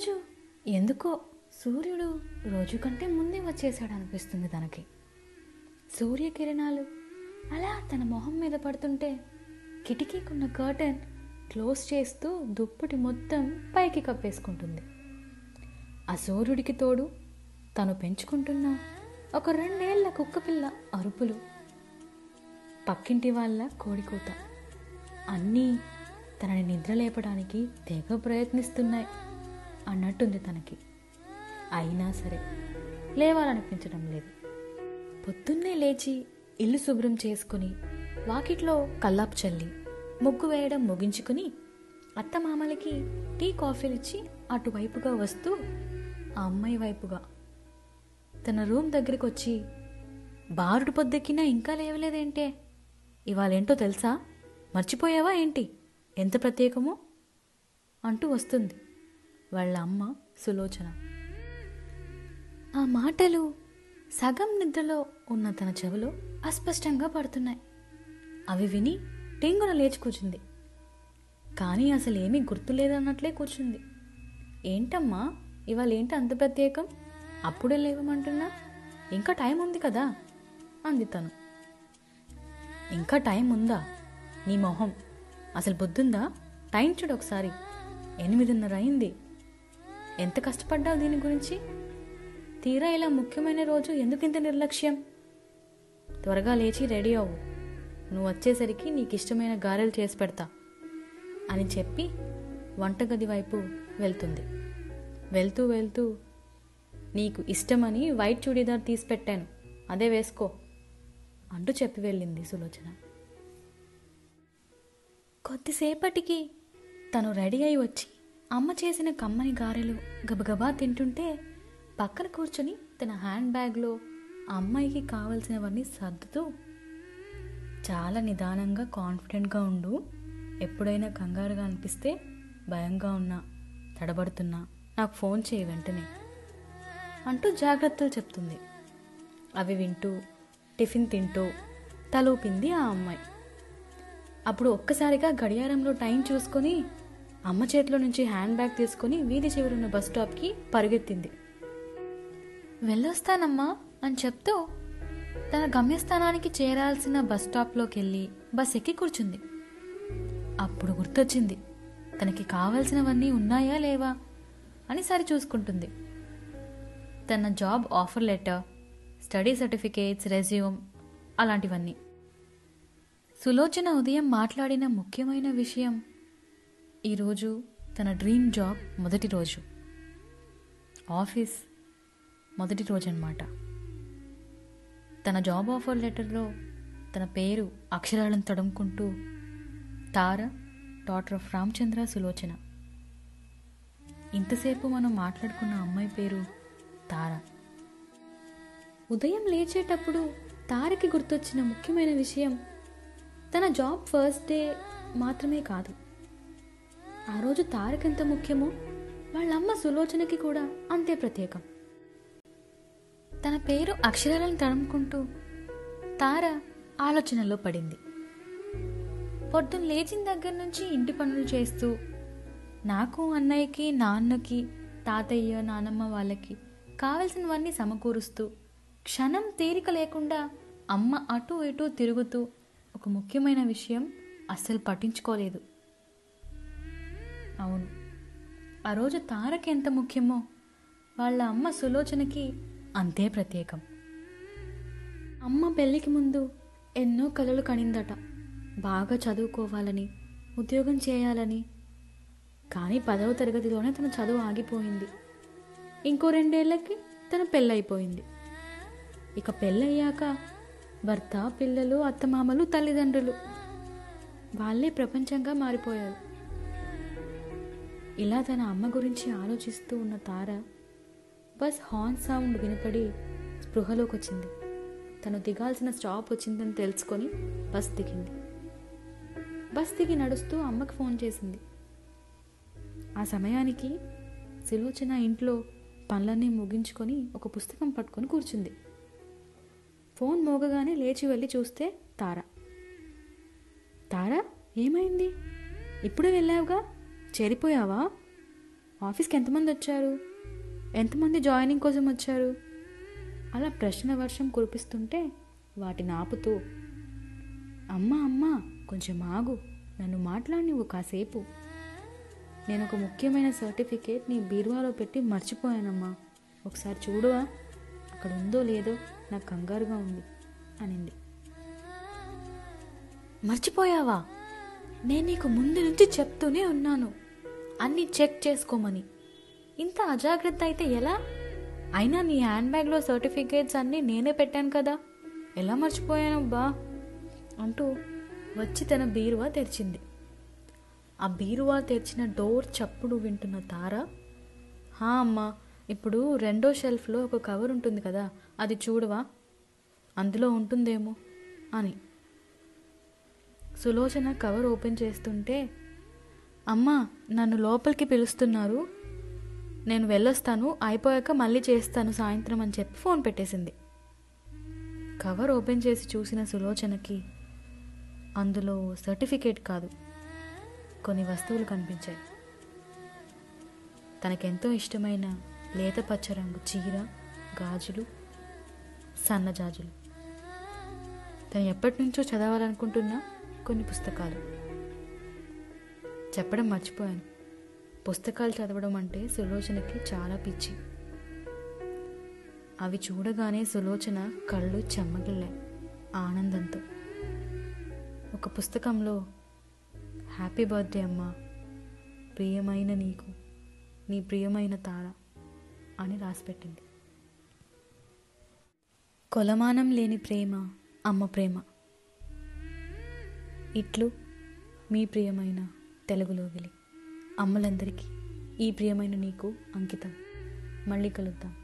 ఈరోజు ఎందుకో? సూర్యుడు రోజు కంటే ముందే వచ్చేసాడు అనిపిస్తుంది తనకి. సూర్యకిరణాలు అలా తన మొహం మీద పడుతుంటే కిటికీకున్న కర్టెన్ క్లోజ్ చేస్తూ దుప్పటి మొత్తం పైకి కప్పేసుకుంటుంది. ఆ సూర్యుడికి తోడు తను పెంచుకుంటున్న ఒక రెండేళ్ళ కుక్కపిల్ల అరుపులు. పక్కింటి వాళ్ళ కోడికూత. అన్నీ తనని నిద్రలేపడానికి తెగ ప్రయత్నిస్తున్నాయి. అన్నట్టుంది తనకి. అయినా సరే లేవాలనిపించడం లేదు. పొద్దున్నే లేచి ఇల్లు శుభ్రం చేసుకుని వాకిట్లో కల్లాపు చల్లి ముగ్గు వేయడం ముగించుకుని అత్తమామలకి టీ కాఫీలిచ్చి అటువైపుగా వస్తూ ఆ అమ్మాయి వైపుగా తన రూమ్ దగ్గరికి వచ్చి బారుడు పొద్దెక్కినా ఇంకా లేవలేదేంటే? ఇవాళేంటో తెలుసా? మర్చిపోయావా ఏంటి? ఎంత ప్రత్యేకమో? అంటూ వస్తుంది. వాళ్ళ అమ్మ సులోచన. ఆ మాటలు సగం నిద్రలో ఉన్న తన చెవిలో అస్పష్టంగా పడుతున్నాయి. అవి విని టెంగున లేచి కూర్చుంది. కానీ అసలు ఏమీ గుర్తులేదన్నట్లే కూర్చుంది. ఏంటమ్మా ఇవాళ ఏంటి అంత ప్రత్యేకం? అప్పుడే లేవమంటున్నా? ఇంకా టైం ఉంది కదా? అంది తను. ఇంకా టైం ఉందా? నీ మొహం. అసలు బుద్ధుందా? టైం చూడు ఒకసారి. ఎనిమిదిన్నర అయింది. ఎంత కష్టపడ్డావు దీని గురించి? తీరా ఇలా ముఖ్యమైన రోజు ఎందుకు ఇంత నిర్లక్ష్యం? త్వరగా లేచి రెడీ అవ్వు. నువ్వు వచ్చేసరికి నీకు ఇష్టమైన గారెలు చేసి పెడతా అని చెప్పి వంటగది వైపు వెళ్తుంది. వెళ్తూ వెళ్తూ నీకు ఇష్టమని వైట్ చూడీదార్ తీసి పెట్టాను. అదే వేసుకో అంటూ చెప్పి వెళ్ళింది సులోచన. కొద్దిసేపటికి తను రెడీ అయి వచ్చి అమ్మ చేసిన కమ్మని గారెలు గబగబా తింటుంటే పక్కన కూర్చొని తన హ్యాండ్ బ్యాగ్లో అమ్మాయికి కావలసినవన్నీ సర్దుతూ చాలా నిదానంగా కాన్ఫిడెంట్గా ఉండు. ఎప్పుడైనా కంగారుగా అనిపిస్తే భయంగా ఉన్నా తడబడుతున్నా నాకు ఫోన్ చేయి వెంటనే అంటూ జాగ్రత్తలు చెప్తుంది. అవి వింటూ టిఫిన్ తింటూ తలూపింది ఆ అమ్మాయి. అప్పుడు ఒక్కసారిగా గడియారంలో టైం చూసుకొని అమ్మ చేతిలో నుంచి హ్యాండ్ బ్యాగ్ తీసుకొని వీధి చివరున్న బస్ స్టాప్కి పరుగెత్తింది. వెళ్ళొస్తానమ్మా అని చెప్తూ తన గమ్యస్థానానికి చేరాల్సిన బస్ స్టాప్లోకి వెళ్ళి బస్ ఎక్కి కూర్చుంది. అప్పుడు గుర్తొచ్చింది తనకి కావాల్సినవన్నీ ఉన్నాయా లేవా అని సరి చూసుకుంటుంది. తన job offer letter study certificates resume అలాంటివన్నీ. సులోచన ఉదయం మాట్లాడిన ముఖ్యమైన విషయం ఈరోజు తన డ్రీమ్ జాబ్ మొదటి రోజు. ఆఫీస్ మొదటి రోజు అన్నమాట తన జాబ్ ఆఫర్ లెటర్లో తన పేరు అక్షరాలను తడుముకుంటూ తార డాటర్ ఆఫ్ రామచంద్ర సులోచన. ఇంతసేపు మనం మాట్లాడుకున్న అమ్మాయి పేరు తార. ఉదయం లేచేటప్పుడు తారకి గుర్తొచ్చిన ముఖ్యమైన విషయం తన జాబ్ ఫస్ట్ డే మాత్రమే కాదు. ఆ రోజు తారక్ ఎంత ముఖ్యమో? వాళ్ళమ్మ సులోచనకి కూడా అంతే ప్రత్యేకం. తన పేరు అక్షరాలను తడుముకుంటూ తార ఆలోచనలో పడింది. పొద్దున్న లేచిన దగ్గర నుంచి ఇంటి పనులు చేస్తూ నాకు అన్నయ్యకి నాన్నకి తాతయ్య నానమ్మ వాళ్ళకి కావలసినవన్నీ సమకూరుస్తూ క్షణం తీరిక లేకుండా అమ్మ అటు ఇటు తిరుగుతూ ఒక ముఖ్యమైన విషయం అస్సలు పట్టించుకోలేదు. అవును. ఆ రోజు తారక్ ఎంత ముఖ్యమో వాళ్ళ అమ్మ సులోచనకి అంతే ప్రత్యేకం. అమ్మ పెళ్ళికి ముందు ఎన్నో కలలు కనిందట. బాగా చదువుకోవాలని ఉద్యోగం చేయాలని. కానీ పదవ తరగతిలోనే తన చదువు ఆగిపోయింది. ఇంకో రెండేళ్ళకి తన పెళ్ళైపోయింది. ఇక పెళ్ళయ్యాక భర్త పిల్లలు అత్తమామలు తల్లిదండ్రులు. వాళ్ళే ప్రపంచంగా మారిపోయారు. ఇలా తన అమ్మ గురించి ఆలోచిస్తూ ఉన్న తార బస్ హార్న్ సౌండ్ వినపడి స్పృహలోకి వచ్చింది తను దిగాల్సిన స్టాప్ వచ్చిందని తెలుసుకొని బస్ దిగింది. బస్ దిగి నడుస్తూ అమ్మకి ఫోన్ చేసింది. ఆ సమయానికి సులోచన ఇంట్లో పనులన్నీ ముగించుకొని ఒక పుస్తకం పట్టుకొని కూర్చుంది. ఫోన్ మోగగానే లేచి వెళ్ళి చూస్తే తార. తార ఏమైంది? ఇప్పుడే వెళ్ళావుగా? చేరిపోయావా? ఆఫీస్కి ఎంతమంది వచ్చారు? ఎంతమంది జాయినింగ్ కోసం వచ్చారు? అలా ప్రశ్న వర్షం కురిపిస్తుంటే వాటిని ఆపుతూ అమ్మా అమ్మా కొంచెం ఆగు నన్ను మాట్లాడినివ్వు కాసేపు. నేను ఒక ముఖ్యమైన సర్టిఫికేట్ నీ బీరువాలో పెట్టి మర్చిపోయానమ్మా. ఒకసారి చూడవా అక్కడ ఉందో లేదో నాకు కంగారుగా ఉంది అనింది. మర్చిపోయావా? నేను నీకు ముందు నుంచి చెప్తూనే ఉన్నాను. అన్నీ చెక్ చేసుకోమని. ఇంత అజాగ్రత్త అయితే ఎలా? అయినా నీ హ్యాండ్ బ్యాగ్లో సర్టిఫికేట్స్ అన్నీ నేనే పెట్టాను కదా. ఎలా మర్చిపోయానబ్బా అంటూ వచ్చి తన బీరువా తెరిచింది. ఆ బీరువా తెరిచిన డోర్ చప్పుడు వింటున్న తార హా అమ్మా ఇప్పుడు రెండో షెల్ఫ్లో ఒక కవర్ ఉంటుంది కదా అది చూడవా? అందులో ఉంటుందేమో అని. సులోచన కవర్ ఓపెన్ చేస్తుంటే అమ్మా నన్ను లోపలికి పిలుస్తున్నారు. నేను వెళ్ళొస్తాను అయిపోయాక మళ్ళీ చేస్తాను సాయంత్రం అని చెప్పి ఫోన్ పెట్టేసింది. కవర్ ఓపెన్ చేసి చూసిన సులోచనకి అందులో సర్టిఫికేట్ కాదు కొన్ని వస్తువులు కనిపించాయి. తనకెంతో ఇష్టమైన లేత పచ్చ రంగు చీర గాజులు సన్నజాజులు తను ఎప్పటి నుంచో చదవాలనుకుంటున్న కొన్ని పుస్తకాలు. చెప్పడం మర్చిపోయాను. పుస్తకాలు చదవడం అంటే సులోచనకి చాలా పిచ్చి. అవి చూడగానే సులోచన కళ్ళు చెమ్మగిల్లాయి ఆనందంతో. ఒక పుస్తకంలో హ్యాపీ బర్త్డే అమ్మా ప్రియమైన నీకు నీ ప్రియమైన తార అని రాసిపెట్టింది. కొలమానం లేని ప్రేమ అమ్మ ప్రేమ. ఇట్లు మీ ప్రియమైన తెలుగులోగిలి అమ్మలందరికీ ఈ ప్రియమైన నీకు అంకితం. మళ్ళీ కలుద్దాం.